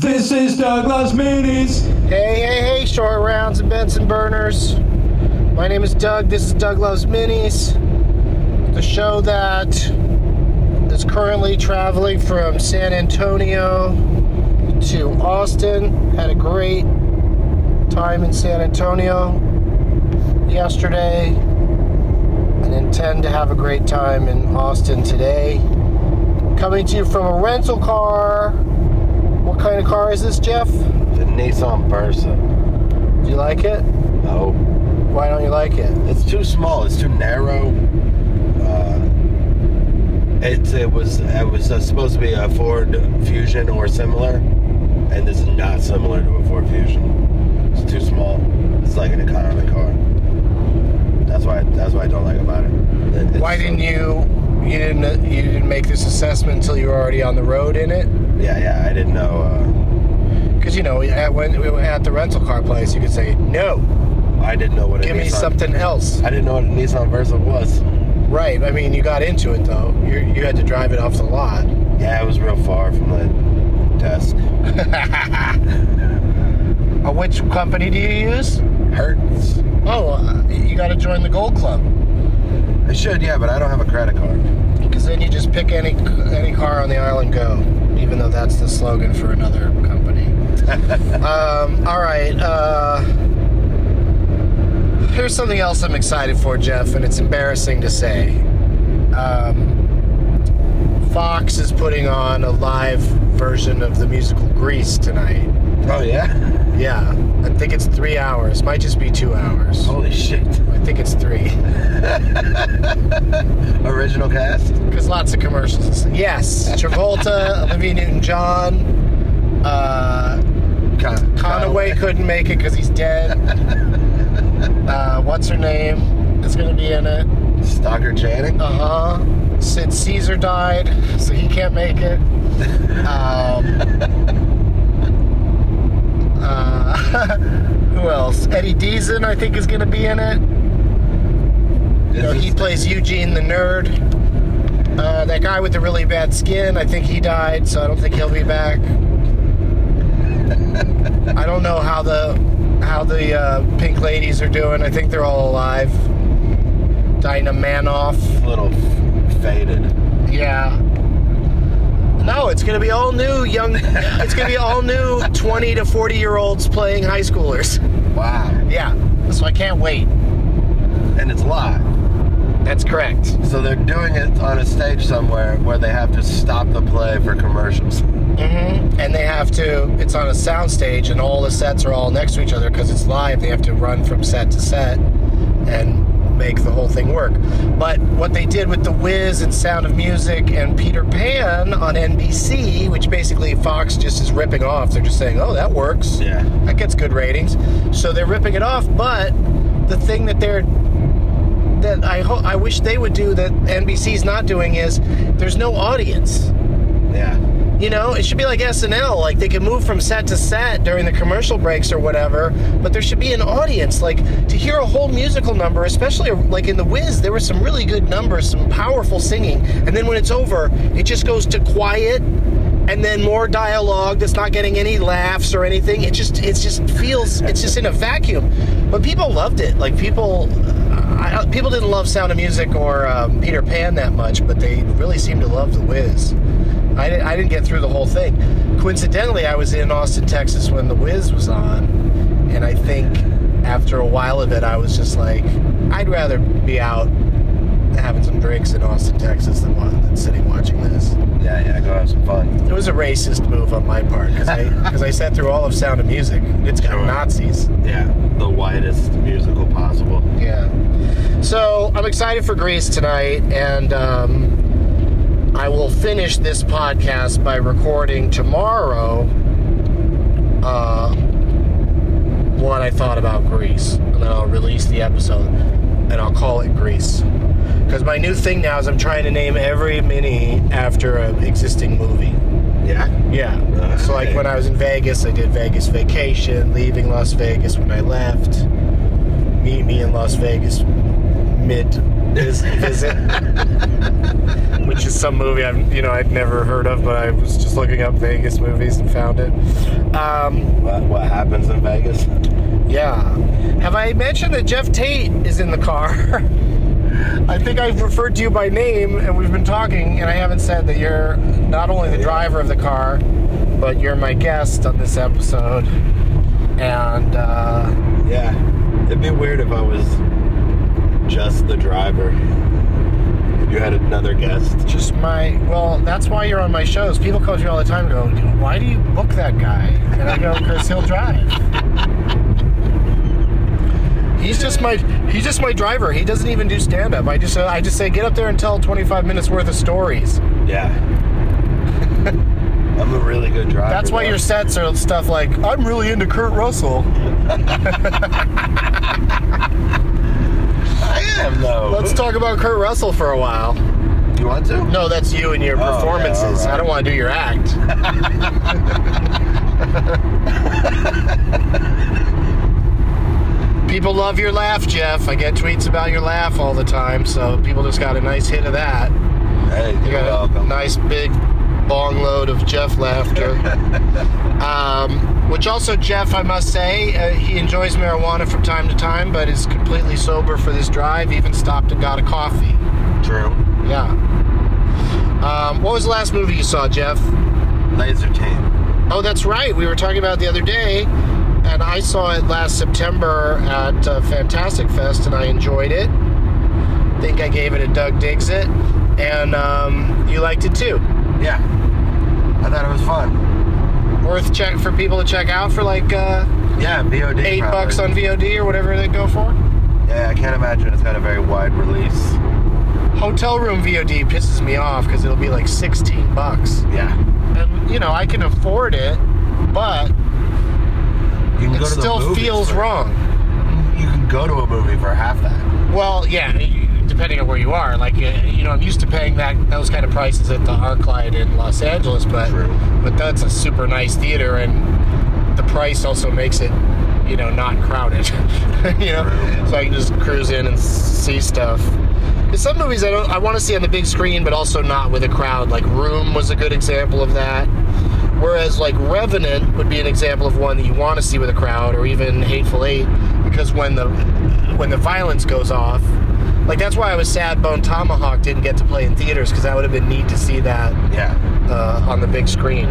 This is Doug Loves Minis. Hey, hey, hey, short rounds and Benson burners. My name is Doug. This is Doug Loves Minis, the show that is currently traveling from San Antonio to Austin. Had a great time in San Antonio yesterday and intend to have a great time in Austin today. Coming to you from a rental car. What kind of car is this, Jeff? The Nissan Versa. Do you like it? No, Why don't you like it? it's too small. It's too narrow. Uh, it it was it was uh, supposed to be a Ford Fusion or similar, and this is not similar to a Ford Fusion. It's too small. It's like an economy car. That's why that's why I don't like about it. It- Why didn't you you didn't you didn't make this assessment until you were already on the road in it? Yeah, yeah. I didn't know. Uh, Because you know at when we were at the rental car place, you could say no, I didn't know what a give me Nissan- something else. I didn't know what a Nissan Versa was. Right. I mean, you got into it though. You you had to drive it off the lot. Yeah, it was real far from the desk. Uh, which company do you use? Hertz. Oh, uh, you got to join the Gold Club. I should, yeah, but I don't have a credit card. Because then you just pick any any car on the island go, even though that's the slogan for another company. um, all right. Uh, here's something else I'm excited for, Jeff, and it's embarrassing to say. Um, Fox is putting on a live version of the musical Grease tonight. Oh yeah? Yeah, I think it's three hours. Might just be two hours. Holy shit. I think it's three. Original cast? Because lots of commercials. Yes, Travolta, Olivia Newton-John, uh, Con- Conaway couldn't make it because he's dead. Uh, what's her name is going to be in it? Stockard Channing? Uh huh. Sid Caesar died, so he can't make it. Um, uh, who else? Eddie Deezen, I think, is going to be in it. You know, he plays Eugene the nerd. Uh, that guy with the really bad skin, I think he died, so I don't think he'll be back. I don't know how the how the uh, pink ladies are doing. I think they're all alive. Dinah Manoff. a little f- faded. Yeah. No, it's gonna be all new young. It's gonna be all new twenty to forty year olds playing high schoolers. Wow. Yeah, so I can't wait. And it's live. That's correct. So they're doing it on a stage somewhere where they have to stop the play for commercials. Mm-hmm. And they have to. It's on a sound stage, and all the sets are all next to each other because it's live. They have to run from set to set and make the whole thing work. But what they did with The Wiz and Sound of Music and Peter Pan on NBC, which basically Fox just is ripping off. They're just saying, "Oh, that works." Yeah. that gets good ratings. So they're ripping it off. But the thing that they're that I ho- I wish they would do that NBC's not doing is there's no audience. Yeah. You know, it should be like SNL. Like they can move from set to set during the commercial breaks or whatever, but there should be an audience. Like to hear a whole musical number, especially like in The Wiz, there were some really good numbers, some powerful singing, and then when it's over, it just goes to quiet, and then more dialogue that's not getting any laughs or anything. It just it just feels it's just in a vacuum. But people loved it. Like people. I, people didn't love Sound of Music or um, Peter Pan that much, but they really seemed to love The Wiz. I didn't, I didn't get through the whole thing. Coincidentally, I was in Austin, Texas when The Wiz was on, and I think after a while of it, I was just like, I'd rather be out having some drinks in Austin, Texas than, than sitting watching this. Yeah, yeah, go have some fun. It was a racist move on my part because I, 'cause I sat through all of Sound of Music. It's got Sure. Nazis. Yeah. The widest musical possible. Yeah. So I'm excited for Grease tonight, and um, I will finish this podcast by recording tomorrow uh, what I thought about Grease, and then I'll release the episode, and I'll call it Grease. Because my new thing now is I'm trying to name every mini after an existing movie. Yeah. Yeah. So like when I was in Vegas, I did Vegas Vacation, leaving Las Vegas when I left. Meet me in Las Vegas mid Vis- Visit, which is some movie I've you know I'd never heard of, but I was just looking up Vegas movies and found it. Um, What, what happens in Vegas? yeah, have I mentioned that Jeff Tate is in the car? I think I've referred to you by name, and we've been talking, and I haven't said that you're not only the driver of the car, but you're my guest on this episode. And uh, Yeah. It'd be weird if I was just the driver. If you had another guest. just my well, that's why you're on my shows. People to me all the time and go, "Why do you book that guy?" And I go, "Because he'll drive." He's just my he's just my driver. He doesn't even do stand up. I just I just say get up there and tell 25 minutes worth of stories. Yeah. I'm a really good driver. That's why though. your sets are stuff like I'm really into Kurt Russell. Am though. Let's talk about Kurt Russell for a while. You want to? No, that's you and your Oh, yeah, performances. I don't want to do your act. people love your laugh, Jeff. I get tweets about your laugh all the time, so people just got a nice hit of that. Hey, You you're got a welcome. nice big bong load of Jeff laughter. um, which also, Jeff, I must say, uh, he enjoys marijuana from time to time, but is completely sober for this drive. Even stopped and got a coffee. True. Yeah. Um, what was the last movie you saw, Jeff? Lazer Team. Oh, that's right. We were talking about it the other day, and I saw it last September at uh, Fantastic Fest, and I enjoyed it. I think I gave it a Doug Digs It, and um, you liked it too. Yeah. I thought it was fun. Worth check for people to check out for like uh, Yeah, VOD. eight probably. bucks on VOD or whatever they go for. Yeah, I can't imagine it's got a very wide release. Hotel room VOD pisses me off because it'll be like sixteen bucks, Yeah. and you know I can afford it, but it still feels wrong. You can go to a movie for half that. Well, yeah, depending on where you are. Like, uh, you know, I'm used to paying that those kind of prices at the ArcLight in Los Angeles, but True. but that's a super nice theater, and the price also makes it, you know, not crowded. you know, True. so I can just cruise in and see stuff. 'Cause some movies I don't, I want to see on the big screen, but also not with a crowd. Like Room was a good example of that. Whereas like Revenant would be an example of one that you want to see with a crowd, or even Hateful Eight, because when the when the violence goes off, like that's why I was sad Bone Tomahawk didn't get to play in theaters because that would have been neat to see that Yeah. uh, on the big screen.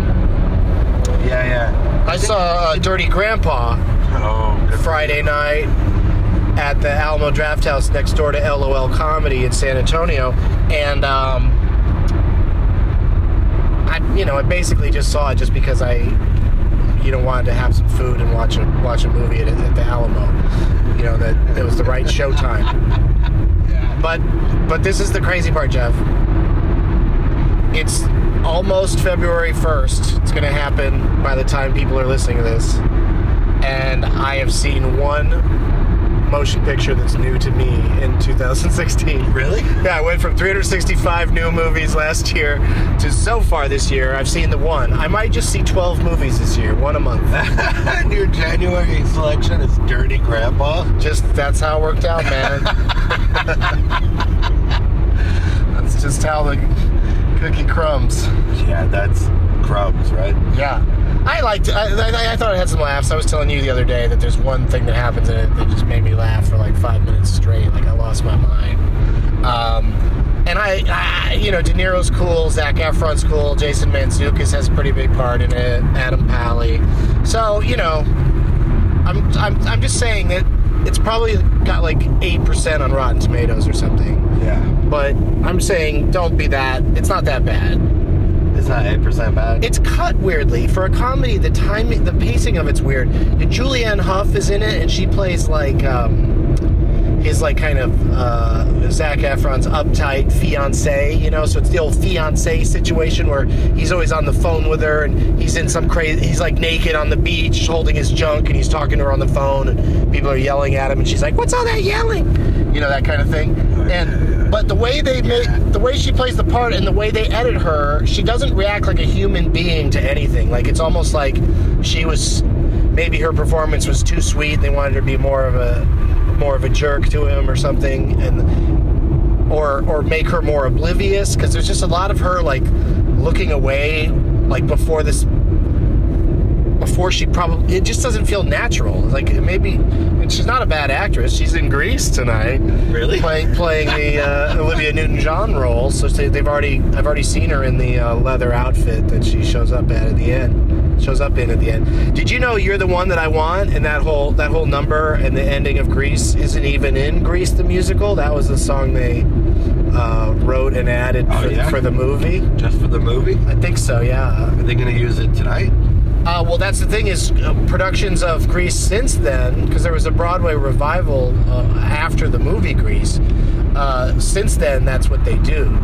Yeah, yeah. I saw uh, Dirty Grandpa Oh. Friday night at the Alamo Draft House next door to LOL Comedy in San Antonio, and um, I, you know, I basically just saw it just because I, you know, wanted to have some food and watch a watch a movie at, at the Alamo. You know that it was the right showtime. But but this is the crazy part, Jeff. It's almost February 1st. It's going to happen by the time people are listening to this. And I have seen one motion picture that's new to me in 2016. Really? Yeah, I went from 365 new movies last year to so far this year, I've seen the one. I might just see 12 movies this year, one a month. and your January selection is Dirty Grandpa. Just that's how it worked out, man. that's just how the cookie crumbs. Yeah, that's crumbs, right? Yeah. I liked it. I, I, I thought it had some laughs. I was telling you the other day that there's one thing that happens in it that just made me laugh for like five minutes straight. Like I lost my mind. Um, and I, I, you know, De Niro's cool, Zac Efron's cool, Jason Mantzoukas has a pretty big part in it, Adam Pally. So, you know, I'm, I'm, I'm just saying that it's probably got like 8% on Rotten Tomatoes or something. Yeah. But I'm saying don't be that. It's not that bad. It's not 8% bad. It's cut weirdly for a comedy. The timing, the pacing of it's weird. And Julianne Hough is in it, and she plays like um, his like kind of uh, Zac Efron's uptight fiance. You know, so it's the old fiance situation where he's always on the phone with her, and he's in some crazy. He's like naked on the beach, holding his junk, and he's talking to her on the phone, and people are yelling at him, and she's like, "What's all that yelling?" You know, that kind of thing. And but the way they make the way she plays the part and the way they edit her, she doesn't react like a human being to anything. Like it's almost like she was maybe her performance was too sweet. They wanted her to be more of a more of a jerk to him or something. And or or make her more oblivious because there's just a lot of her like looking away like before this before she probably it just doesn't feel natural. Like maybe she's not a bad actress. She's in Grease tonight. Really? playing playing the uh, olivia newton-john role. So they- they've already i've already seen her in the uh, leather outfit that she shows up at at the end. Shows up in at the end. Did you know you're the one that i want? And that whole that whole number and the ending of Grease isn't even in Grease the musical? That was the song they uh, wrote and added Oh, for, yeah? for the movie. Just for the movie? i think so yeah. Are they going to use it tonight? Uh, well, that's the thing is uh, productions of Grease since then, because there was a Broadway revival uh, after the movie Grease. Uh, since then, that's what they do,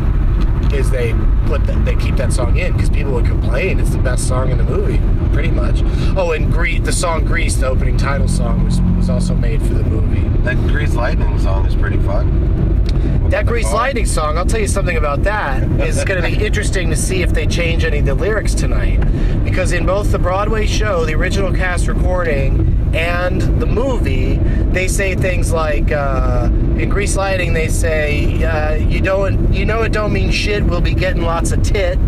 is they put that, they keep that song in because people would complain it's the best song in the movie, pretty much. Oh, and Grease, the song Grease, the opening title song, was was also made for the movie. That Grease Lightning song is pretty fun. That Grease. Lightning song, I'll tell you something about that. It's going to be interesting to see if they change any of the lyrics tonight. Because in both the Broadway show, the original cast recording, and the movie, they say things like, uh, in Grease Lightning, they say, uh, you don't, you know it don't mean shit, we'll be getting lots of tit.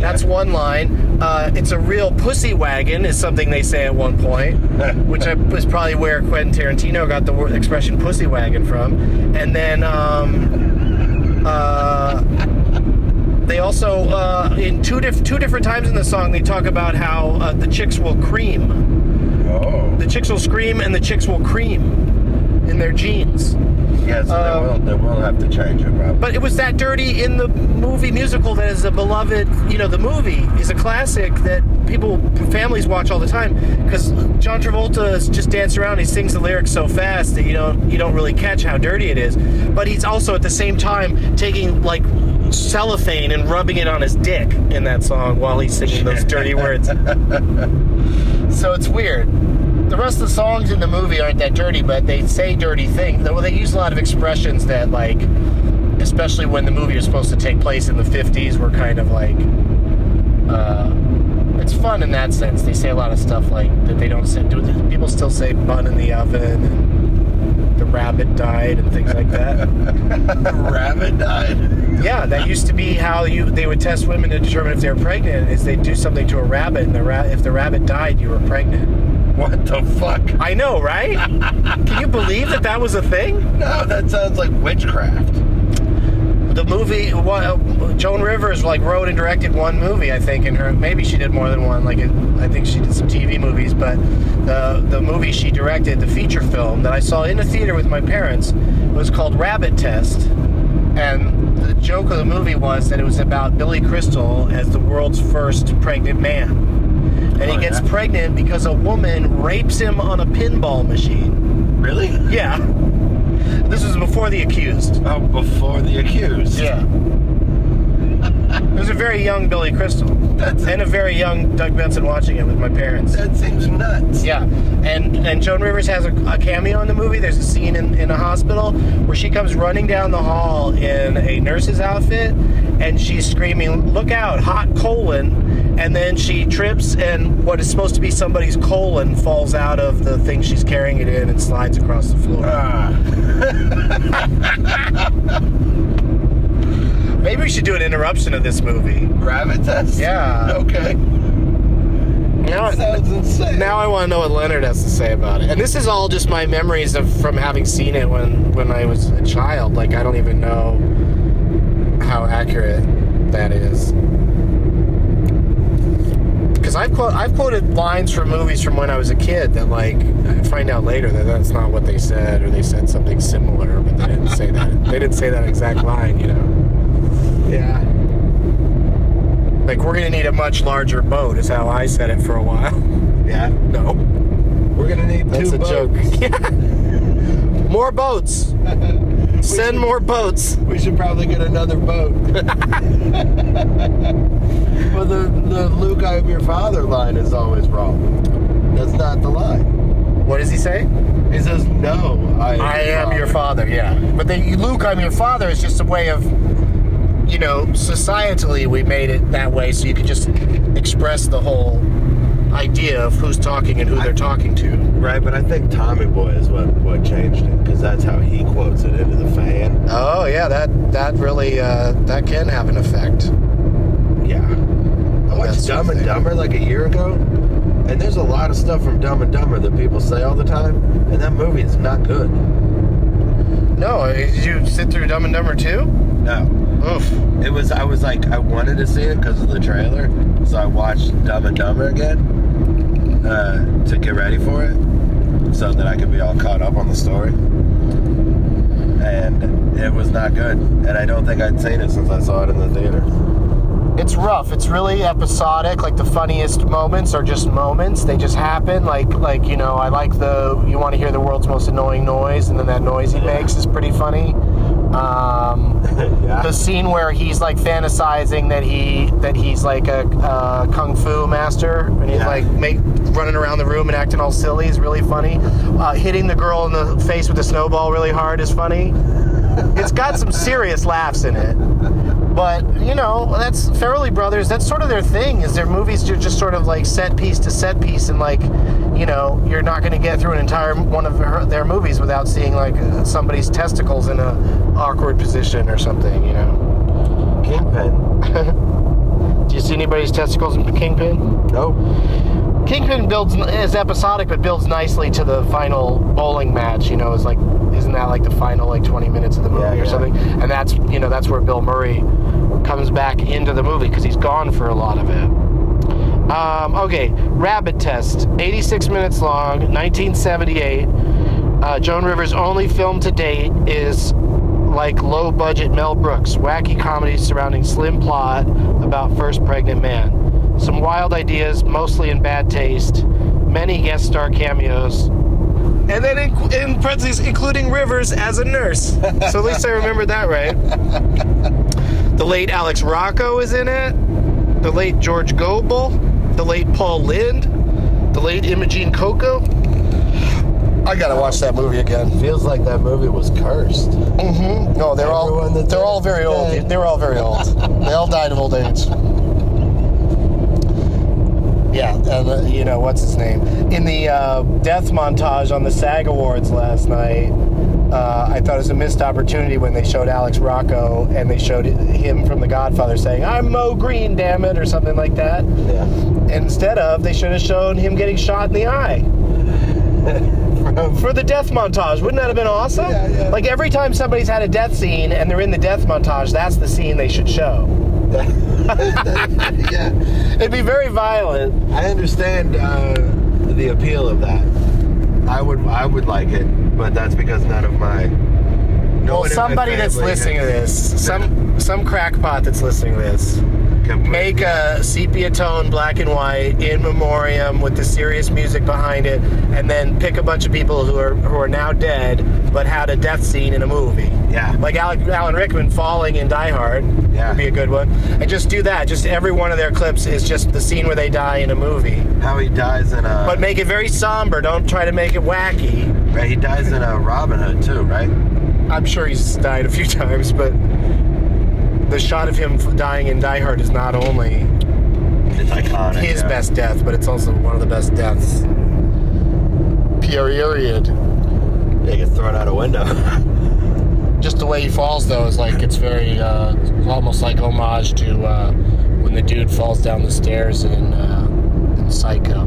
That's one line. Uh, it's a real pussy wagon is something they say at one point, which I, was probably where Quentin Tarantino got the word, expression pussy wagon from. And then um, uh, they also uh, in two diff- two different times in the song they talk about how uh, the chicks will cream. Oh. The chicks will scream and the chicks will cream in their jeans. Yes, Um, they, will, they will have to change it, probably. But it was that dirty in the movie musical that is a beloved, you know, the movie is a classic that people, families watch all the time because John Travolta is just dancing around. He sings the lyrics so fast that you don't you don't really catch how dirty it is. But he's also at the same time taking like cellophane and rubbing it on his dick in that song while he's singing those dirty words. so it's weird. The rest of the songs in the movie aren't that dirty, but they say dirty things. Well, they use a lot of expressions that, like, especially when the movie was supposed to take place in the 50s, were kind of like. Uh, it's fun in that sense. They say a lot of stuff like that they don't say. Do people still say bun in the oven and the rabbit died and things like that? Rabbit died. Yeah, that used to be how you they would test women to determine if they were pregnant. Is they do something to a rabbit, and the ra- if the rabbit died, you were pregnant. What the fuck? I know, right? Can you believe that that was a thing? No, that sounds like witchcraft. The movie, one, Joan Rivers like wrote and directed one movie, I think, in her. Maybe she did more than one. Like it, I think she did some TV movies, but the the movie she directed, the feature film that I saw in the theater with my parents, was called Rabbit Test, and the joke of the movie was that it was about Billy Crystal as the world's first pregnant man, and he gets pregnant because a woman rapes him on a pinball machine. Really? Yeah, this was before the accused. Oh, before the accused. Yeah. There's a very young Billy Crystal. That's- and a very young Doug Benson watching it with my parents. That seems nuts. Yeah. And and Joan Rivers has a, a cameo in the movie. There's a scene in, in a hospital where she comes running down the hall in a nurse's outfit and she's screaming, Look out, hot colon. And then she trips and what is supposed to be somebody's colon falls out of the thing she's carrying it in and slides across the floor. Ah. Maybe we should do an interruption of this movie. Test? Yeah. Okay. Now, Sounds insane. now I want to know what Leonard has to say about it. And this is all just my memories of from having seen it when when I was a child. Like I don't even know how accurate that is. Because I've quote, I've quoted lines from movies from when I was a kid that like I find out later that that's not what they said or they said something similar, but they didn't say that. They didn't say that exact line, you know. Yeah. Like we're gonna need a much larger boat is how I said it for a while. Yeah. No. We're gonna need That's two a joke. Yeah. More boats. Send more boats. We should probably get another boat. well, the the Luke, I am your father line is always wrong. That's not the line. What does he say? He says, "No, I am, I am your father. Yeah. But then Luke, I'm your father is just a way of, you know, societally we made it that way so you could just express the whole idea of who's talking and who they're talking to. Right, but I think Tommy Boy is what what changed it because that's how he quotes it into the fan. Oh yeah, that that really uh, that can have an effect. Yeah. I watched That's Dumb and thing. Dumber like a year ago, and there's a lot of stuff from Dumb and Dumber that people say all the time, and that movie is not good. No, did you sit through Dumb and Dumber too? No. Oof. It was I was like I wanted to see it because of the trailer, so I watched Dumb and Dumber again uh, to get ready for it, so that I could be all caught up on the story. And it was not good, and I don't think I'd seen it since I saw it in the theater. It's rough. It's really episodic. Like the funniest moments are just moments. They just happen. Like like you know, I like the you want to hear the world's most annoying noise, and then that noise he makes is pretty funny. Um, yeah. the scene where he's like fantasizing that he that he's like a, uh kung fu master and he's Yeah. like make running around the room and acting all silly is really funny. Uh, hitting the girl in the face with a snowball really hard is funny. It's got some serious laughs in it. But you know, that's Farrelly Brothers. That's sort of their thing. Is their movies are just sort of like set piece to set piece, and like, you know, you're not going to get through an entire one of her, their movies without seeing like somebody's testicles in a awkward position or something. You know. Kingpin. Do you see anybody's testicles in Kingpin? Nope. Kingpin builds is episodic, but builds nicely to the final bowling match. You know, is like, isn't that like the final like 20 minutes of the movie Yeah, or yeah. something? And that's you know that's where Bill Murray comes back into the movie because he's gone for a lot of it. Um, okay, Rabbit Test, 86 minutes long, 1978. Uh, Joan Rivers' only film to date is like low budget Mel Brooks, wacky comedy surrounding slim plot about first pregnant man. Some wild ideas, mostly in bad taste, many guest star cameos. And then in, in parentheses, including Rivers as a nurse. So at least I remembered that right. The late Alex Rocco is in it. The late George Gobel. The late Paul Lynde. The late Imogene Coca. I gotta watch that movie again. Feels like that movie was cursed. Mm-hmm. No, they're all Everyone that's they're all it's very old. dead. They're all very old. they all died of old age. Yeah, uh, you know what's his name in the uh, death montage on the SAG Awards last night. Uh, I thought it was a missed opportunity when they showed Alex Rocco and they showed him from The Godfather saying "I'm Moe Greene, damn it" or something like that. Yeah. Instead of, they should have shown him getting shot in the eye for the death montage. Wouldn't that have been awesome? Yeah, yeah. Like every time somebody's had a death scene and they're in the death montage, that's the scene they should show. yeah. It'd be very violent. I understand uh, the appeal of that. I would I would like it, but that's because none of my no Well, one in my somebody that's listening to this, some some crackpot that's listening to this, make a sepia tone black and white in memoriam with the serious music behind it, and then pick a bunch of people who are who are now dead but had a death scene in a movie. Yeah. Like Alan, Alan Rickman falling in Die Hard Yeah. would be a good one. And just do that. Just every one of their clips is just the scene where they die in a movie. how he dies in a But make it very somber. Don't try to make it wacky. right, he dies in a Robin Hood too, right? I'm sure he's died a few times, but the shot of him dying in Die Hard is not only It's iconic. his yeah. best death, but it's also one of the best deaths. Period. He gets thrown out a window. Just the way he falls, though, is like it's very uh, almost like homage to uh, when the dude falls down the stairs in, uh, in Psycho.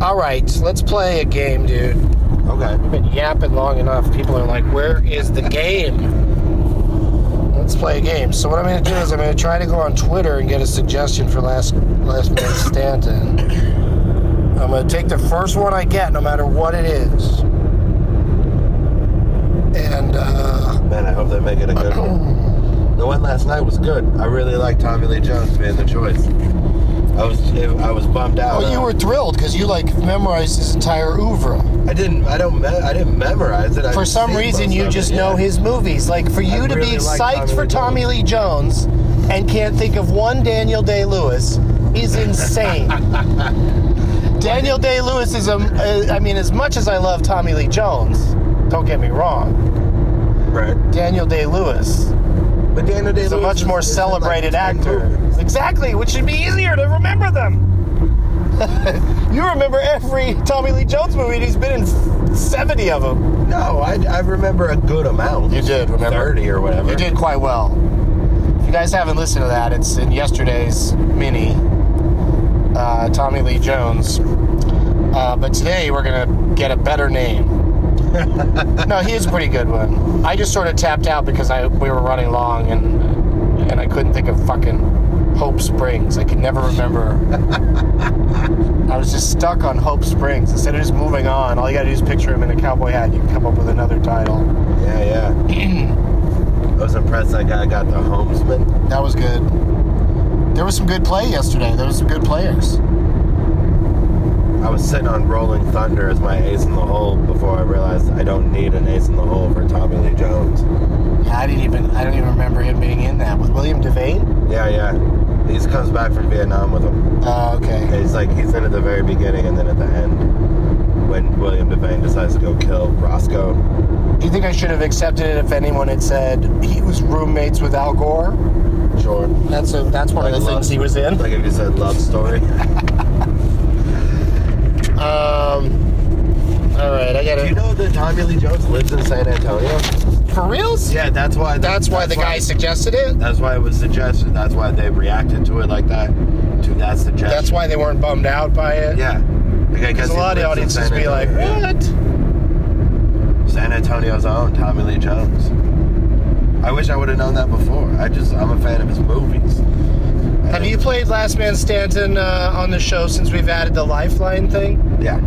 All right, let's play a game, dude. Okay. We've been yapping long enough. People are like, "Where is the game?" Let's play a game. So what I'm going to do is I'm going to try to go on Twitter and get a suggestion for last last minute Stanton. I'm going to take the first one I get, no matter what it is. And uh, Man, I hope they make it a good one. The one last night was good. I really like Tommy Lee Jones being the choice. I was I was bummed out. oh, you were thrilled because you like memorized his entire oeuvre. I didn't. I don't. Me- I didn't memorize it. I For some reason, you just it, know yeah. his movies. Like for you I to be really like psyched Tommy for Lee Tommy Lee Jones and can't think of one Daniel Day Lewis is insane. Daniel Day Lewis is a. uh, I mean, as much as I love Tommy Lee Jones, don't get me wrong. Right. Daniel Day Lewis But Daniel Day is a much more in, like, celebrated actor. Exactly, which should be easier to remember them. You remember every Tommy Lee Jones movie, and he's been in 70 of them. No, I, I remember a good amount. You did, remember? 30 or whatever. You did quite well. If you guys haven't listened to that, it's in yesterday's mini, uh, Tommy Lee Jones. Uh, but today we're gonna get a better name. no, he is a pretty good one. I just sort of tapped out because I we were running long and and I couldn't think of fucking Hope Springs. I could never remember. I was just stuck on Hope Springs. Instead of just moving on, all you gotta do is picture him in a cowboy hat. You can come up with another title. Yeah, yeah. I was impressed that guy got the homesman. That was good. There was some good play yesterday. There was some good players. I was sitting on Rolling Thunder as my ace in the hole before I realized I don't need an ace in the hole for Tommy Lee Jones. Yeah, I didn't even I don't even remember him being in that with William Devane. Yeah, yeah. He comes back from Vietnam with him. Oh, okay. He's like he's in at the very beginning and then at the end when William Devane decides to go kill Roscoe. Do you think I should have accepted it if anyone had said he was roommates with Al Gore? Sure. That's a that's one of the Like things love- he was in. Like if you said love story. Um. All right, I got Do you know that Tommy Lee Jones lives in San Antonio? For reals? Yeah, that's why. That's why the guy suggested it. That's why it was suggested. That's why they reacted to it like that. To that suggestion. That's why they weren't bummed out by it. Yeah. Okay, Because a lot of the audiences be like, "What?" San Antonio's own Tommy Lee Jones. I wish I would have known that before. I just I'm a fan of his movies. Have you played Last Man Stanton uh, on the show since we've added the Lifeline thing? Yeah,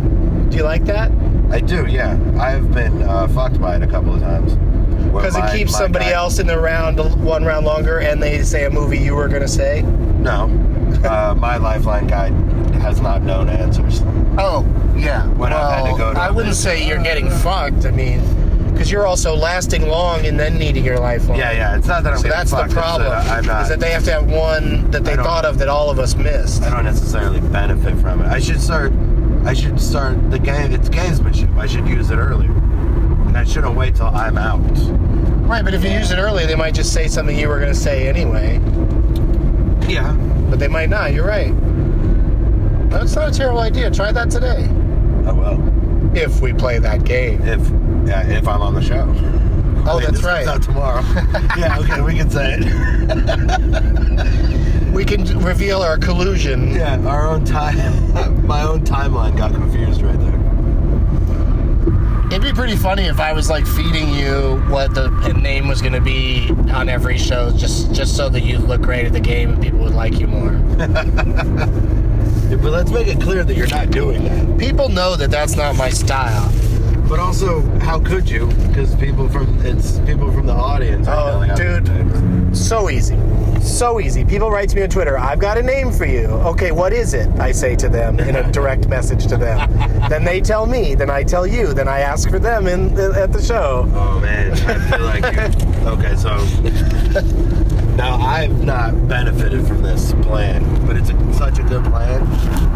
Do you like that? I do. Yeah, I've been uh, fucked by it a couple of times. Because it keeps somebody guy- else in the round one round longer, and they say a movie you were gonna say. No, uh, my Lifeline guy has not known answers. Oh, yeah. When I've had to go to I wouldn't say you're getting fucked. I mean, because you're also lasting long and then needing your lifeline. Yeah, yeah. It's not that I'm So that's the fucked, that problem. I'm not. Is that they have to have one that they thought of that all of us missed. I don't necessarily benefit from it. I should start. I should start the game. It's gamesmanship. I should use it earlier, and I shouldn't wait till I'm out. Right, but if you use it early, they might just say something you were going to say anyway. Yeah. But they might not. You're right. That's not a terrible idea. Try that today. Oh well. If we play that game. If yeah, if I'm on the show. Oh, I mean, that's right. comes out tomorrow. yeah. Okay, we can say it. We can reveal our collusion. yeah. Our own time. My own timeline got confused right there. It'd be pretty funny if I was like feeding you what the name was going to be on every show, just just so that you'd look great at the game and people would like you more. Yeah, but let's make it clear that you're not doing that. People know that that's not my style. But also, how could you? Because people from it's people from the audience. Oh, dude. So easy. So easy. People write to me on Twitter, I've got a name for you. Okay, what is it? I say to them in a direct message to them. then they tell me, then I tell you, then I ask for them in at the show. Oh man, I feel like you. Okay, so now I've not benefited from this plan, but it's a, such a good plan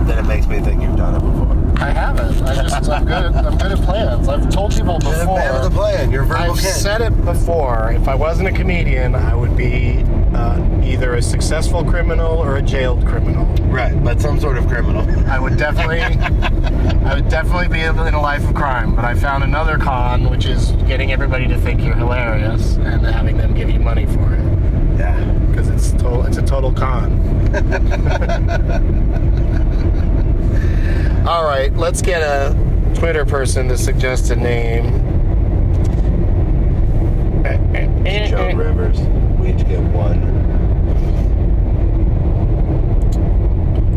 that it makes me think you've done it before. I haven't. I just I'm good at, I'm good at plans. I've told people before. You're a fan of the before. plan. You're verbal. I've kid. said it before. If I wasn't a comedian, I would be uh, either a successful criminal or a jailed criminal. Right, but some sort of criminal. I would definitely, I would definitely be in a life of crime. But I found another con, which is getting everybody to think you're hilarious and having them give you money for it, Yeah. because it's total, it's a total con. All right, let's get a Twitter person to suggest a name. Eh, eh, Joan eh. Rivers. We each get one.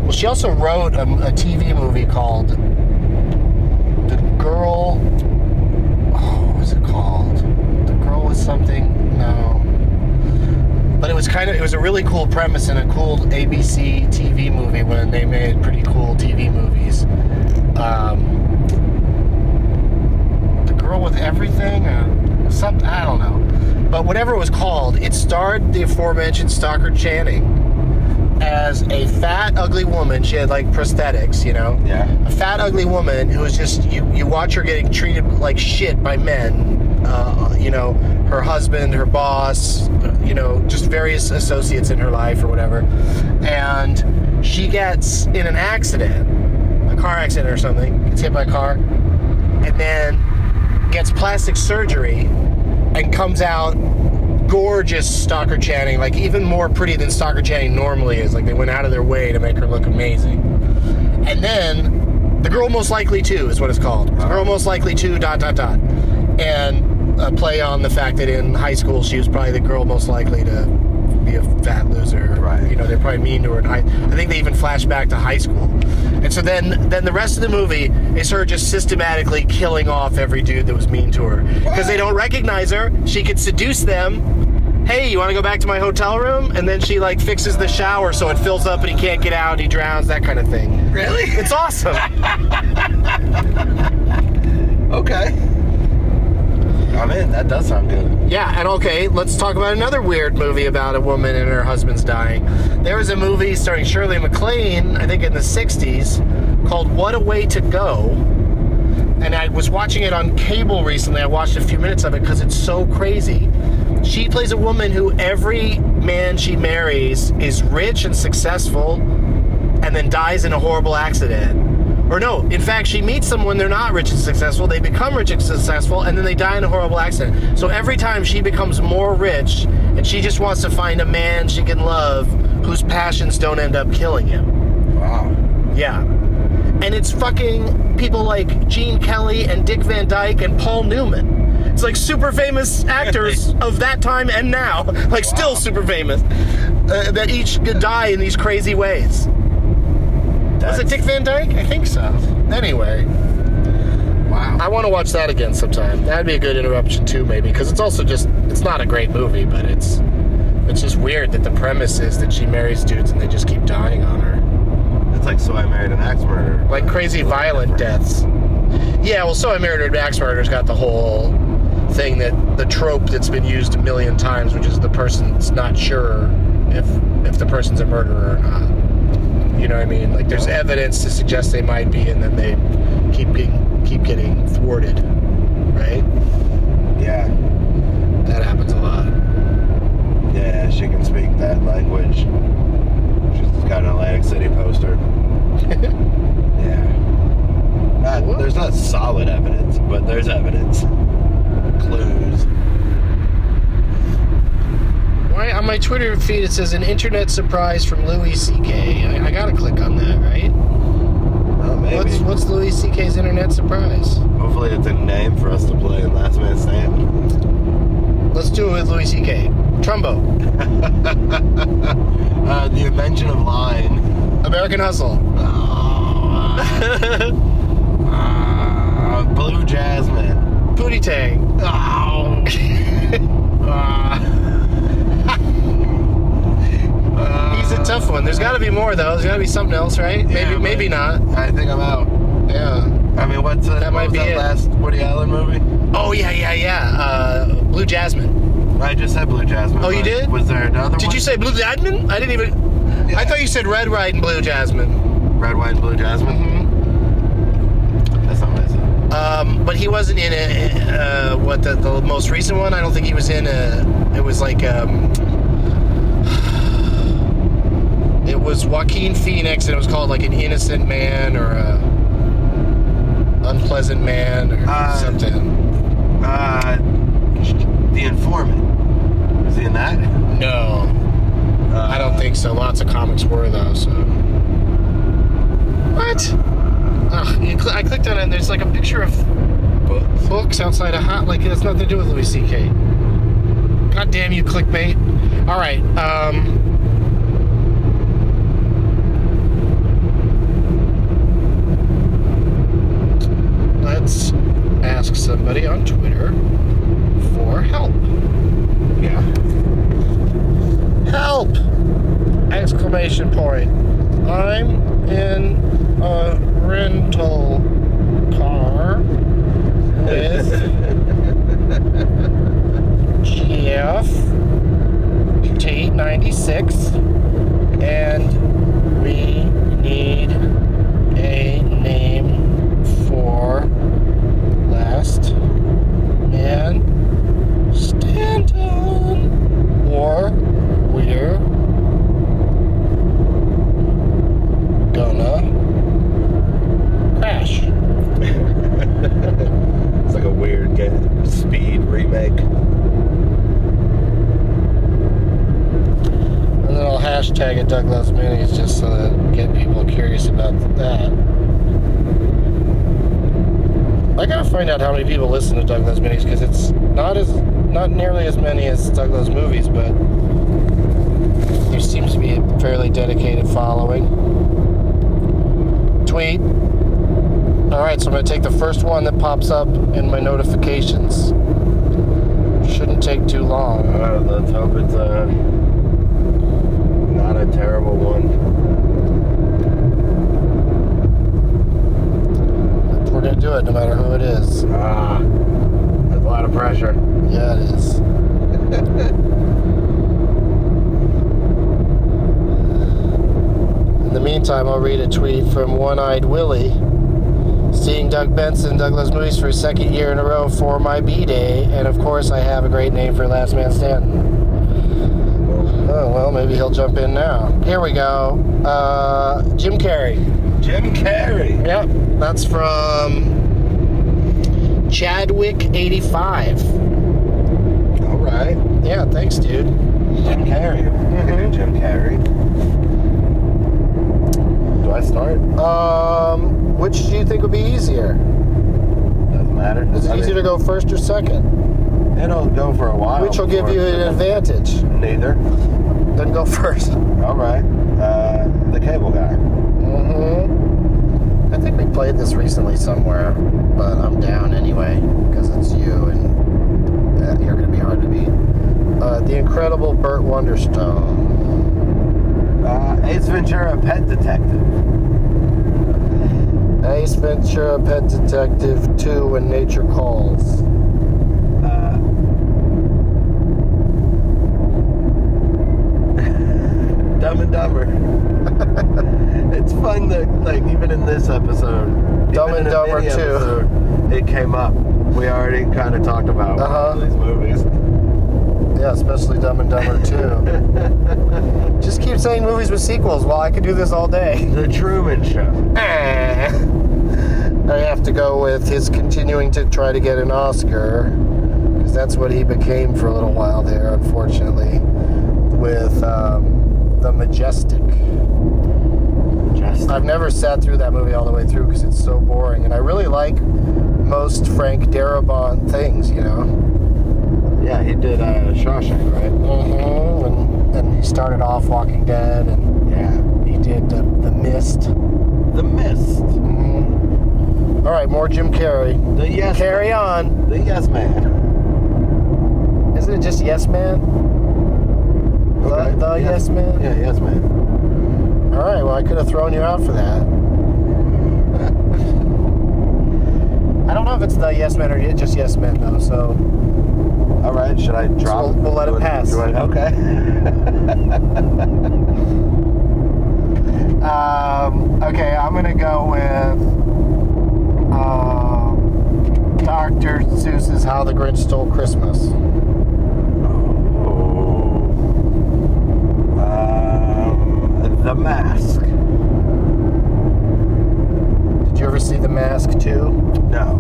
Well, she also wrote a, a TV movie called The Girl. Oh, what was it called? The Girl with Something? No. But it was kind of, it was a really cool premise in a cool ABC TV movie when they made pretty cool TV movies. Um, the Girl with Everything? Or something, I don't know. But whatever it was called, it starred the aforementioned Stockard Channing as a fat, ugly woman. She had like prosthetics, you know. Yeah. A fat, ugly woman who was just you. You watch her getting treated like shit by men. Uh, you know, her husband, her boss, you know, just various associates in her life or whatever. And she gets in an accident a car accident or something, gets hit by a car, and then gets plastic surgery and comes out gorgeous Stockard Channing, like even more pretty than Stockard Channing normally is. Like they went out of their way to make her look amazing. And then the girl most likely to is what it's called. The girl most likely to dot dot dot, and a play on the fact that in high school she was probably the girl most likely to be a fat loser. Right. You know they're probably mean to her. In high, I think they even flash back to high school. And so then, then the rest of the movie is her just systematically killing off every dude that was mean to her because they don't recognize her. She could seduce them. Hey, you want to go back to my hotel room? And then she like fixes the shower so it fills up and he can't get out. He drowns. That kind of thing. Really? It's awesome. Okay. I'm in. That does sound good. Yeah, and okay, let's talk about another weird movie about a woman and her husband's dying. There was a movie starring Shirley MacLaine, I think in the 60s, called What a Way to Go. And I was watching it on cable recently. I watched a few minutes of it because it's so crazy. She plays a woman who every man she marries is rich and successful and then dies in a horrible accident. Or no, in fact, she meets them when they're not rich and successful. They become rich and successful, and then they die in a horrible accident. So every time she becomes more rich, and she just wants to find a man she can love whose passions don't end up killing him. Wow. Yeah. And it's fucking people like Gene Kelly and Dick Van Dyke and Paul Newman. It's like super famous actors of that time and now, like still super famous, uh, that each die in these crazy ways. Was it Dick Van Dyke? I think so. Anyway, Wow. I want to watch that again sometime. That'd be a good interruption too, maybe, because it's also just it's not a great movie, but it's it's just weird that the premise is that she marries dudes and they just keep dying on her, It's like So I Married an Axe Murderer. like crazy violent deaths. Yeah, well, so I married an Axe Murder's got the whole thing that the trope that's been used a million times, which is the person's not sure if if the person's a murderer or not. You know what I mean? Like there's evidence to suggest they might be, and then they keep getting keep getting thwarted, right? Yeah. That happens a lot. Yeah, she can speak that language. She's got an Atlantic City poster. yeah. Not, there's not solid evidence, but there's evidence. Clues. Why on my Twitter feed it says an internet surprise from Louis C.K. I, I gotta click on that, right? Oh, maybe. What's what's Louis C.K.'s internet surprise? Hopefully it's a name for us to play in Last Man Stand. Let's do it with Louis C.K. Trumbo, Uh, the invention of lying. American Hustle. Uh, Blue Jasmine. Pootie Tang. Oh. He's a tough one. There's got to be more though. There's got to be something else, right? maybe, Yeah, maybe but- not. I think I'm out. Yeah. I mean, what's That what might be that it. last Woody Allen movie? Oh yeah, yeah, yeah. Uh, Blue Jasmine. I just said Blue Jasmine. Oh, you did? Was there another Did one? you say Blue Jasmine? I didn't even. I thought you said Red, White, and Blue Jasmine. Red, White, and Blue Jasmine? Mm-hmm. That's not what I said. Um, but he wasn't in a, uh, what the, the most recent one. I don't think he was in a. It was like um, it was Joaquin Phoenix, and it was called like an innocent man or a unpleasant man or Uh, something. Uh, The Informant. Was he in that? No, Uh, I don't think so. Lots of comics were though. So what? Ugh, cl- I clicked on it. and There's like a picture of books outside a hot. Like it has nothing to do with Louis C.K. God damn you, clickbait! All right. Um, let's ask somebody on Twitter for help. Yeah. Help! Exclamation point. I'm in a rental car with Jeff T96 and we need a name for last man Stanton or we're gonna a weird get, speed remake. And then I'll hashtag it Doug Loves Minis just so that get people curious about that. I gotta find out how many people listen to Doug Loves Minis because it's not as not nearly as many as Doug Loves Movies, but there seems to be a fairly dedicated following. Tweet. All right, so I'm gonna take the first one that pops up in my notifications. Shouldn't take too long. Uh, let's hope it's uh, not a terrible one. We're gonna do it no matter who it is. Ah, that's a lot of pressure. Yeah, it is. In the meantime, I'll read a tweet from One Eyed Willie. Seeing Doug Benson, Doug Loves Movies for a second year in a row for my B Day, and of course, I have a great name for Last Man Standing. Oh, well, maybe he'll jump in now. Here we go. Uh, Jim Carrey. Jim Carrey. Yep, that's from Chadwick85. All right. Yeah, thanks, dude. Jim Carrey. Mhm. Jim Carrey. Do I start? Um, which do you think would be easier? Doesn't matter. Is it I easier to go first or second? It'll go for a while. Which will give you an advantage. Neither. Then go first. All right. Uh, the cable guy. Mm-hmm. I think we played this recently somewhere, but I'm down anyway because it's you and uh, you're going to be hard to beat. Uh, the Incredible Burt Wonderstone. Uh, Ace Ventura, Pet Detective. Ace Ventura, Pet Detective 2, When Nature Calls. Uh, Dumb and Dumber. it's fun that, like, even in this episode, Dumb and Dumber 2. episode, it came up. We already kind of talked about Uh-huh. of these movies. Yeah, especially Dumb and Dumber 2. Just keep saying movies with sequels. Well, I could do this all day. The Truman Show. I have to go with his continuing to try to get an Oscar, because that's what he became for a little while there, unfortunately, with um, The Majestic. Just I've never sat through that movie all the way through because it's so boring, and I really like most Frank Darabont things, you know. Yeah, he did uh, Shawshank, right? Mm-hmm. And, and he started off Walking Dead, and Yeah. he did The, the Mist. The Mist. Mhm. All right, more Jim Carrey. The Yes. Carry on. The Yes Man. Isn't it just Yes Man? The, Okay. the Yes Man? Yeah, Yes Man. All right, well, I could have thrown you out for that. I don't know if it's the Yes Man or just Yes Man, though, so. All right, should I drop? we'll- we'll let it do pass. I- okay. Um, okay, I'm to go with um, Dr. Seuss's How the Grinch Stole Christmas. um, the Mask. Did you ever see The Mask too? No,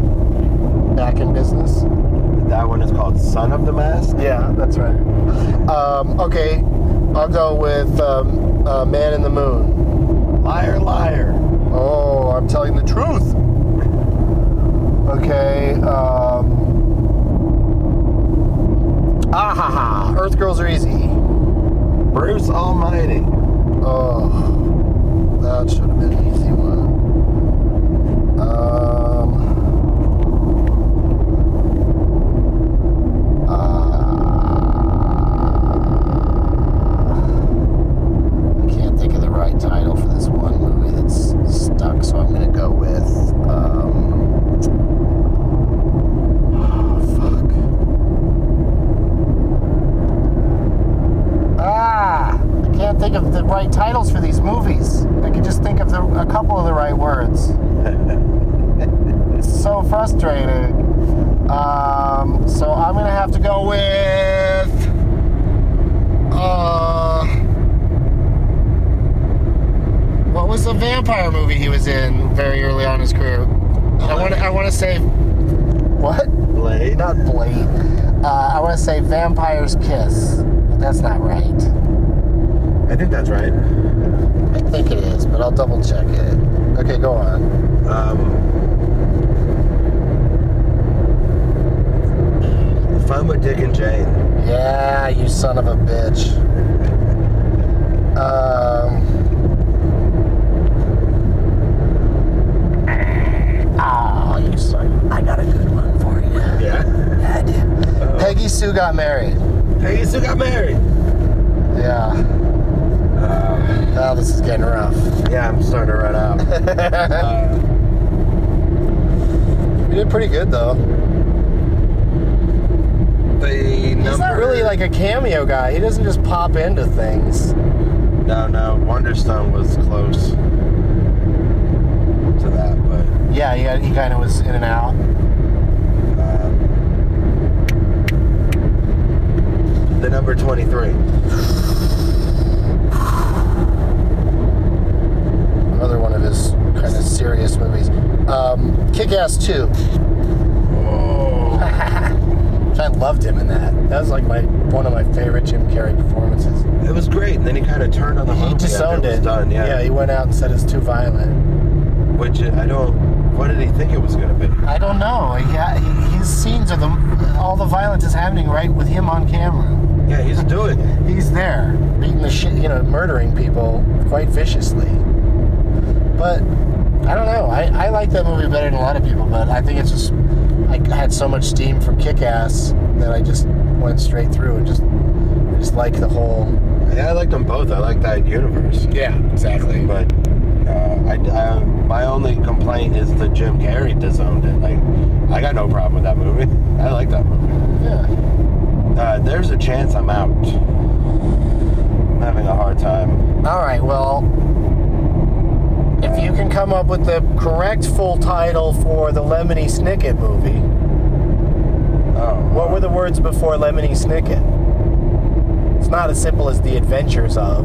Back in business? That one is called Son of the Mask. Yeah, that's right. Um, okay, I'll go with um, uh, Man in the Moon. Liar, liar. Oh, I'm telling the truth. Okay. Um, ah ha ha. Earth Girls Are Easy. Bruce Almighty. Oh, that guy. He doesn't just pop into things. No, no. Wonderstone was close to that, but Yeah, he, he kind of was in and out. um, the number 23. Another one of his kind of serious movies. Um, Kick Ass 2. Oh. I loved him in that. That was like my one of my favorite Jim Carrey performances. It was great, and then he kind of turned on the He movie disowned after it. it. Was done, yeah. he went out and said it's too violent. Which I don't. What did he think it was going to be? I don't know. He, he, his scenes are the all the violence is happening right with him on camera. Yeah, he's doing it. He's there, beating the shit, you know, murdering people quite viciously. But I don't know. I, I like that movie better than a lot of people, but I think it's just I had so much steam from Kick Ass that I just went straight through and just I just like the whole. Yeah, I liked them both. I like that universe. Yeah, exactly. But uh, I, I, my only complaint is that Jim Carrey disowned it. Like, I got no problem with that movie. I like that movie. Yeah. Uh, there's a chance I'm out. I'm having a hard time. All right. Well, if you can come up with the correct full title for the Lemony Snicket movie, Oh, what were the words before Lemony Snicket? It's not as simple as The Adventures of.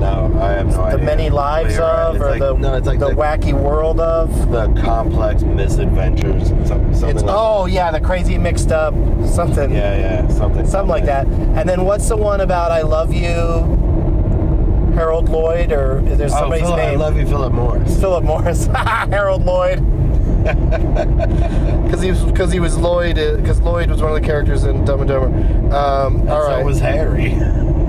No, I have no the idea. The many lives you're right. of, or like- the, no, like the, the, wacky world of. the complex misadventures. Something, something It's like oh yeah, the crazy mixed up something, Yeah, yeah, something. something like that. And then what's the one about I love you, Harold Lloyd, or is there Oh, somebody's name. I love you, Philip Morris. Philip Morris, Harold Lloyd. Because he was because he was Lloyd because Lloyd was one of the characters in Dumb and Dumber. Um, all So was Harry.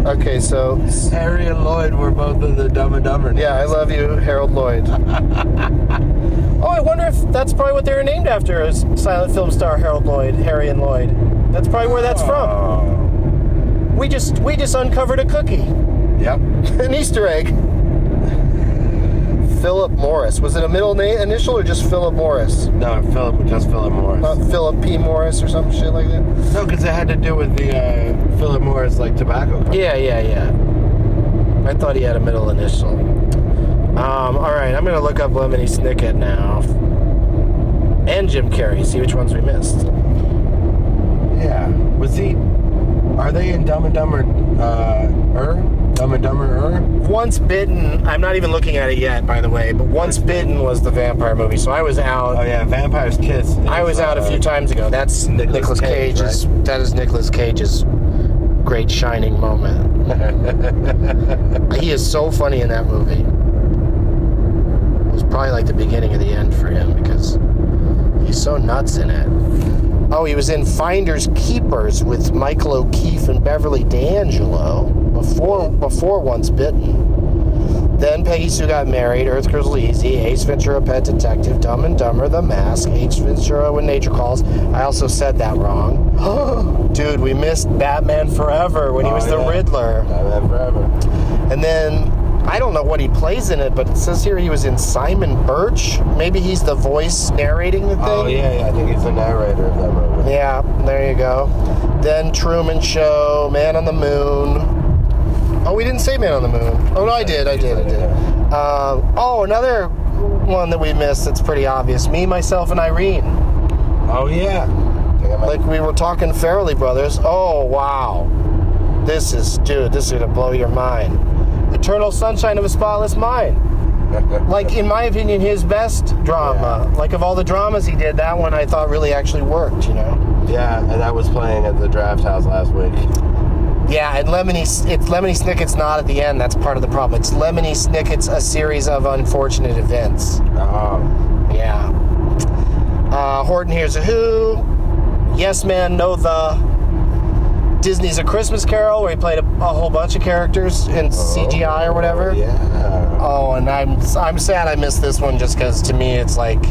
okay, so Harry and Lloyd were both of the Dumb and Dumber. Yeah, I love you, Harold Lloyd. oh, I wonder if that's probably what they were named after is silent film star Harold Lloyd, Harry and Lloyd. That's probably where that's from. from. We just we just uncovered a cookie, Yep. an Easter egg. Philip Morris. Was it a middle name initial or just Philip Morris? No, Philip, just Philip Morris. Not Philip P. Morris or some shit like that? no, because it had to do with the uh, Philip Morris like tobacco. company. Yeah, yeah, yeah. I thought he had a middle initial. Um, all right, I'm gonna look up Lemony Snicket now, and Jim Carrey. See which ones we missed. Yeah. Was he? Are they in Dumb and Dumber? Uh, er? Dumb and Dumber? Er? Once Bitten, I'm not even looking at it yet, by the way, but Once Bitten was the vampire movie, so I was out. Oh yeah, Vampire's Kiss. is, I was out a uh, few times ago. That's Nicolas Nicolas Cage, Cage's. That is Nicolas Cage's great shining moment. he is so funny in that movie. It was probably like the beginning of the end for him because he's so nuts in it. Oh, he was in Finders Keepers with Michael O'Keefe and Beverly D'Angelo before before Once Bitten. Then Peggy Sue got married, Earth Girls Easy, Ace Ventura Pet Detective, Dumb and Dumber, The Mask, Ace Ventura When Nature Calls. I also said that wrong. Dude, we missed Batman Forever when he Oh, was the. Riddler. Batman Forever. And then I don't know what he plays in it, but it says here he was in Simon Birch. Maybe he's the voice narrating the oh, thing. Oh yeah, yeah, I think he's the narrator of that movie. Yeah, there you go. Then Truman Show, Man on the Moon. Oh, we didn't say Man on the Moon. Oh no, I did, I did, I did. Uh, oh, another one that we missed that's pretty obvious. Me, myself, and Irene. Oh yeah. I think Like we were talking Farrelly Brothers. Oh wow, this is dude. This is gonna blow your mind. Eternal Sunshine of a Spotless Mind. like in my opinion, his best drama. Like of all the dramas he did, that one I thought really actually worked. You know. Yeah, and that was playing at the draft house last week. Yeah, and Lemony, it's Lemony Snicket's not at the end. That's part of the problem. It's Lemony Snicket's a series of unfortunate events. Oh. Yeah. Uh, Horton Hears a Who. Yes Man No the. Disney's A Christmas Carol, where he played a, a whole bunch of characters in CGI or whatever. Oh, yeah. Oh, and I'm I'm sad I missed this one just because to me it's like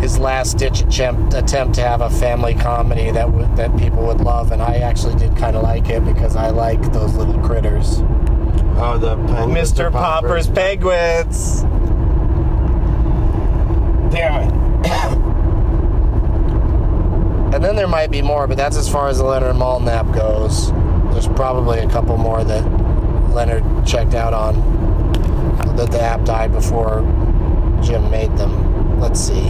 his last ditch attempt attempt to have a family comedy that would that people would love, and I actually did kind of like it because I like those little critters. Oh, the pen- Mr. Popper's Penguins. Damn it. and then there might be more, but that's as far as the Leonard Maltin app goes. There's probably a couple more that Leonard checked out on. That the app died before Jim made them. Let's see.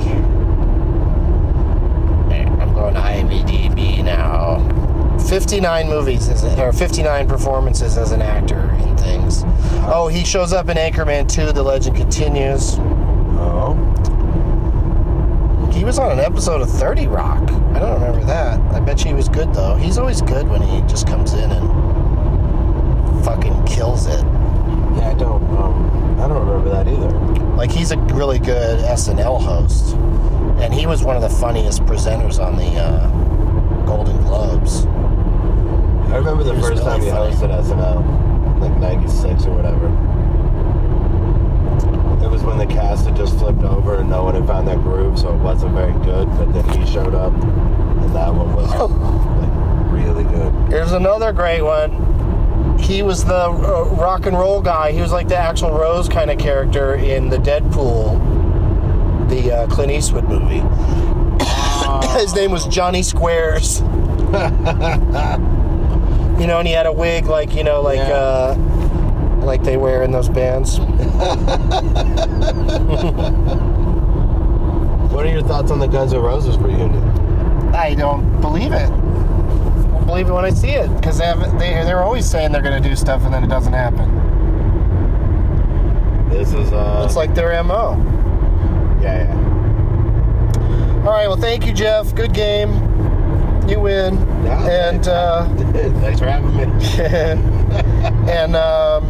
To IMDb now. 59 movies as a, or 59 performances as an actor in things. Oh, he shows up in Anchorman 2: The Legend Continues. Oh. He was on an episode of 30 Rock. I don't remember that. I bet you he was good though. He's always good when he just comes in and fucking kills it. Yeah, I don't. Um, I don't remember that either. Like he's a really good SNL host, and he was one of the funniest presenters on the uh, Golden Globes. I remember the first time really he funny. hosted SNL, like '96 or whatever. It was when the cast had just flipped over and no one had found their groove, so it wasn't very good. But then he showed up, and that one was like really good. Here's another great one. He was the uh, rock and roll guy. He was like the actual Rose kind of character in the Dead Pool, the uh, Clint Eastwood movie. His name was Johnny Squares. you know, and he had a wig like you know, like Yeah. uh, like they wear in those bands. What are your thoughts on the Guns N' Roses reunion? I don't believe it. I'll believe it when I see it because they have they they're always saying they're going to do stuff and then it doesn't happen. This is uh. It's like their mo. Yeah, yeah. All right. Well, thank you, Jeff. Good game. You win. Yeah, and uh, Thanks for having me. and um,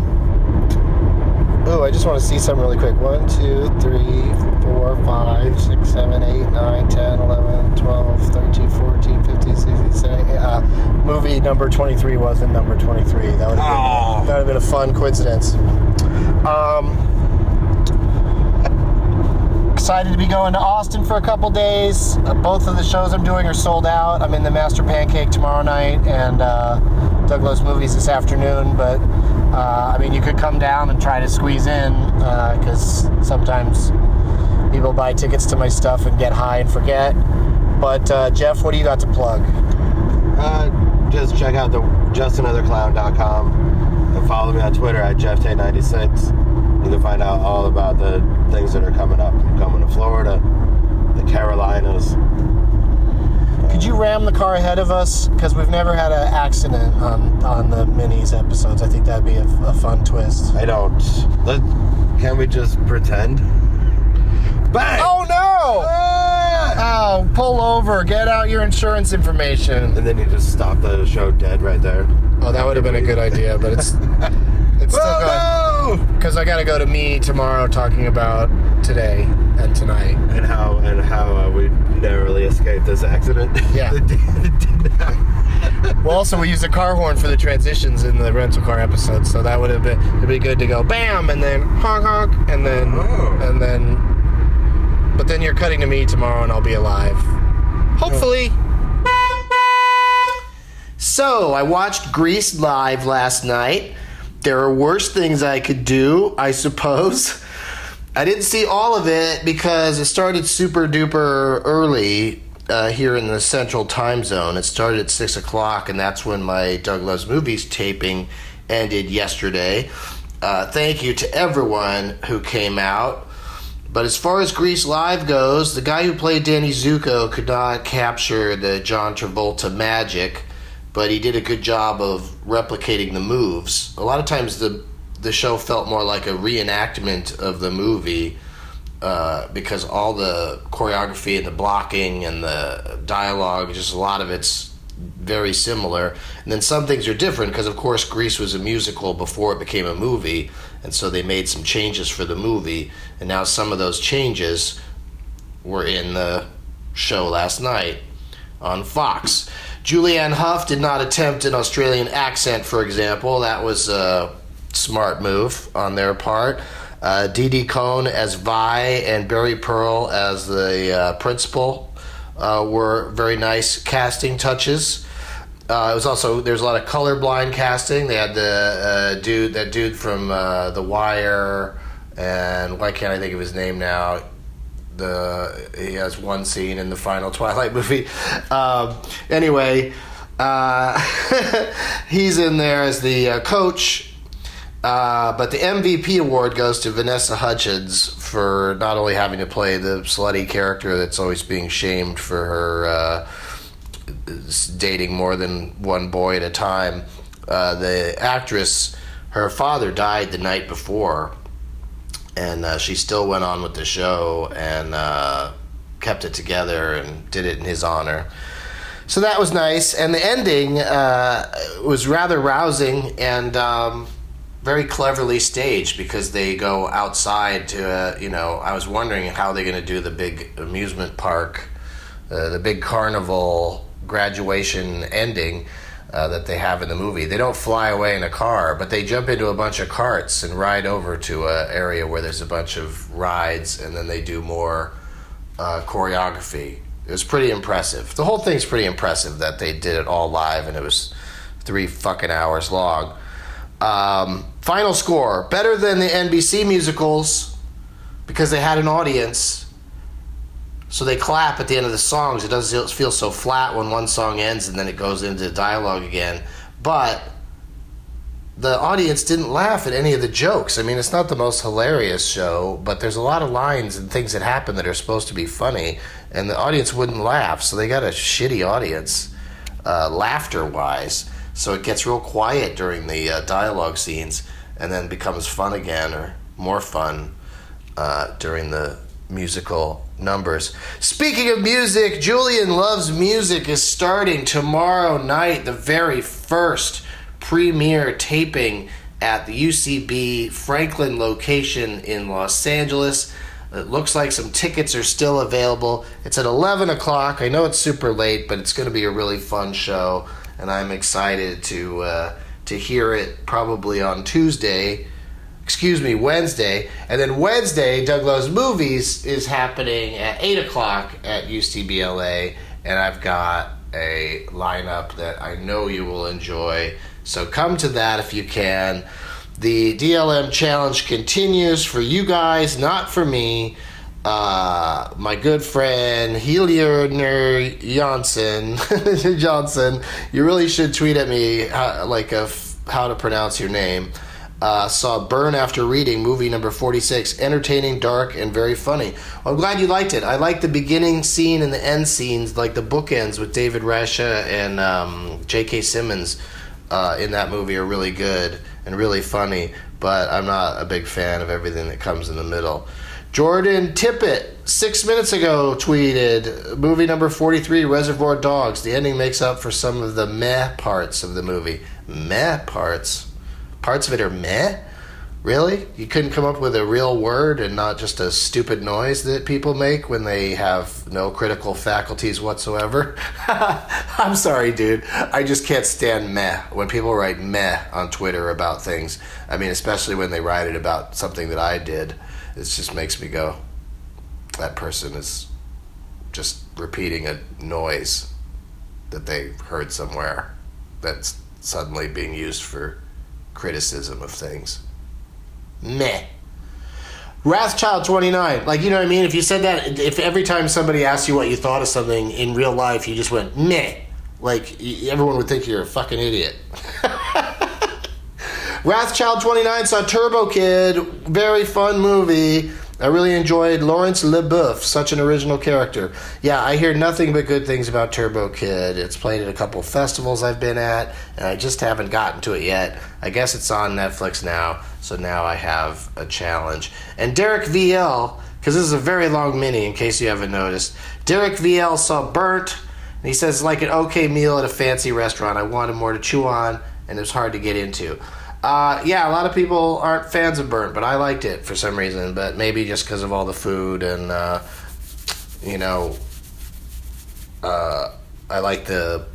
ooh, I just want to see some really quick. One, two, three, four, five, six, seven, eight, nine, 10, 11, 12, 13, 14, 15, 16, 17. Uh, movie number 23 wasn't number 23. That would have been, Oh. that would have been a fun coincidence. Um, excited to be going to Austin for a couple days. Uh, both of the shows I'm doing are sold out. I'm in the Master Pancake tomorrow night and uh, Doug Loves Movies this afternoon. But uh, I mean, you could come down and try to squeeze in because sometimes people buy tickets to my stuff and get high and forget. But uh, Jeff, what do you got to plug? Uh, just check out the justanotherclown.com and follow me on Twitter at JeffT96. You can find out all about the things that are coming up. I'm coming to Florida, the Carolinas. Could you ram the car ahead of us? Because we've never had an accident on, on the minis episodes. I think that'd be a, a fun twist. I don't. Let, can we just pretend? Bang! Oh no! Ah! Oh, pull over. Get out your insurance information. And then you just stop the show dead right there. Oh, that would have been a good idea, but it's it's still going. Whoa, Because I got to go to me tomorrow talking about today and tonight. And how and how uh, we narrowly escaped this accident. Yeah. Well, also we used a car horn for the transitions in the rental car episode, so that would have been it'd be good to go bam and then honk honk and then Oh. and then. But then you're cutting to me tomorrow, and I'll be alive. Hopefully. So I watched Grease live last night. There are worse things I could do, I suppose. I didn't see all of it because it started super duper early uh, here in the central time zone. It started at 6 o'clock, and that's when my Doug Loves Movies taping ended yesterday. Uh, thank you to everyone who came out. But as far as Grease Live goes, the guy who played Danny Zuko could not capture the John Travolta magic, but he did a good job of replicating the moves. A lot of times the the show felt more like a reenactment of the movie uh, because all the choreography and the blocking and the dialogue, just a lot of it's very similar. And then some things are different because, of course, Grease was a musical before it became a movie, and so they made some changes for the movie. And now some of those changes were in the show last night on Fox. Julianne Hough did not attempt an Australian accent, for example. That was a smart move on their part. Uh, Didi Conn as Vi and Barry Pearl as the uh, principal uh, were very nice casting touches. Uh, it was also there's a lot of colorblind casting. They had the uh, dude that dude from uh, The Wire, and why can't I think of his name now? The he has one scene in the final Twilight movie. Um, anyway, uh, he's in there as the uh, coach. Uh, but the MVP award goes to Vanessa Hudgens for not only having to play the slutty character that's always being shamed for her uh, dating more than one boy at a time. Uh, the actress, her father died the night before, and uh, she still went on with the show and uh, kept it together and did it in his honor. So that was nice, and the ending uh, was rather rousing and um, very cleverly staged because they go outside to, uh, you know, I was wondering how they're going to do the big amusement park, uh, the big carnival graduation ending. Uh, that they have in the movie. They don't fly away in a car, but they jump into a bunch of carts and ride over to an area where there's a bunch of rides, and then they do more uh, choreography. It was pretty impressive. The whole thing's pretty impressive that they did it all live, and it was three fucking hours long. Um, final score better than the NBC musicals because they had an audience. So they clap at the end of the songs. It doesn't feel so flat when one song ends and then it goes into dialogue again. But the audience didn't laugh at any of the jokes. I mean, it's not the most hilarious show, but there's a lot of lines and things that happen that are supposed to be funny, and the audience wouldn't laugh. So they got a shitty audience, uh, laughter wise. So it gets real quiet during the uh, dialogue scenes and then becomes fun again or more fun uh, during the musical numbers. Speaking of music, Julian Loves Music is starting tomorrow night, the very first premiere taping at the UCB Franklin location in Los Angeles. It looks like some tickets are still available. It's at 11 o'clock. I know it's super late, but it's going to be a really fun show, and I'm excited to uh, to hear it probably on Tuesday excuse me, Wednesday. And then Wednesday, Doug Loves Movies is happening at 8 o'clock at UCBLA. And I've got a lineup that I know you will enjoy. So come to that if you can. The DLM challenge continues for you guys, not for me. Uh, my good friend Helier Johnson, Johnson, you really should tweet at me how, like a, how to pronounce your name uh, saw Burn After Reading, movie number 46. Entertaining, dark, and very funny. Well, I'm glad you liked it. I like the beginning scene and the end scenes, like the bookends with David Rasche and um, J.K. Simmons uh, in that movie are really good and really funny, but I'm not a big fan of everything that comes in the middle. Jordan Tippett, six minutes ago, tweeted movie number 43, Reservoir Dogs. The ending makes up for some of the meh parts of the movie. Meh parts? Parts of it are meh. Really? You couldn't come up with a real word and not just a stupid noise that people make when they have no critical faculties whatsoever? I'm sorry, dude. I just can't stand meh. When people write meh on Twitter about things, I mean, especially when they write it about something that I did, it just makes me go, that person is just repeating a noise that they heard somewhere that's suddenly being used for criticism of things. Meh. Wrathchild 29. Like, you know what I mean? If you said that, if every time somebody asked you what you thought of something in real life, you just went, meh, like, everyone would think you're a fucking idiot. Wrathchild 29 saw Turbo Kid. Very fun movie. I really enjoyed Laurence Leboeuf, such an original character. Yeah, I hear nothing but good things about Turbo Kid. It's played at a couple festivals I've been at, and I just haven't gotten to it yet. I guess it's on Netflix now, so now I have a challenge. And Derek VL, because this is a very long mini in case you haven't noticed. Derek VL saw Burnt, and he says, it's like an okay meal at a fancy restaurant. I wanted more to chew on, and it was hard to get into. Uh, yeah, a lot of people aren't fans of Burnt, but I liked it for some reason. But maybe just because of all the food and, uh, you know, uh, I like the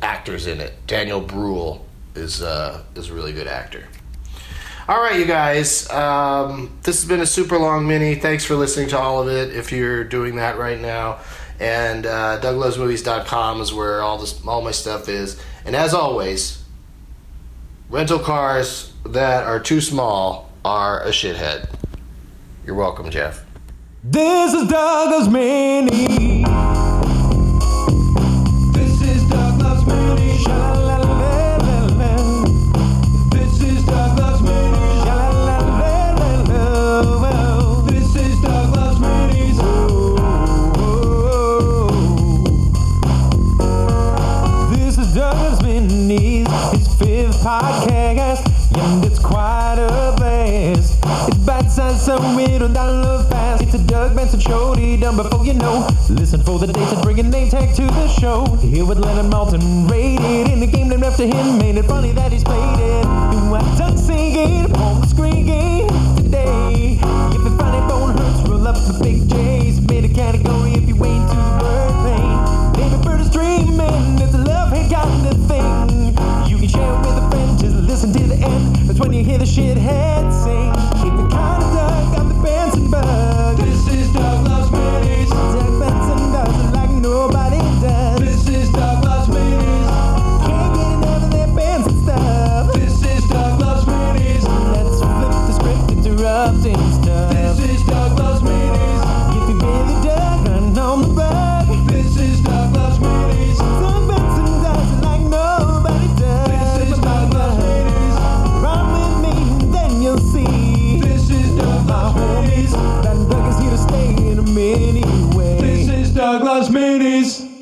actors in it. Daniel Bruhl is uh, is a really good actor. All right, you guys. Um, this has been a super long mini. Thanks for listening to all of it. If you're doing that right now, and uh, DougLovesMovies.com is where all this all my stuff is. And as always, rental cars that are too small are a shithead. You're welcome, Jeff. This is Doug Loves Mini. Podcast, and it's quite a blast. It's bite-sized, so don't download fast. It's a Doug Benson show, done before you know. Listen for the dates and bring a name tag to the show. Here with Leonard Maltin, rated in the game named after him. Made it funny that he's played it. Do I tuck singing screen game today? If the funny bone hurts, roll up the big J's. Made a category if you wait to That's when you hear the shithead sing. If you kinda dug, I'm the Benson bug. This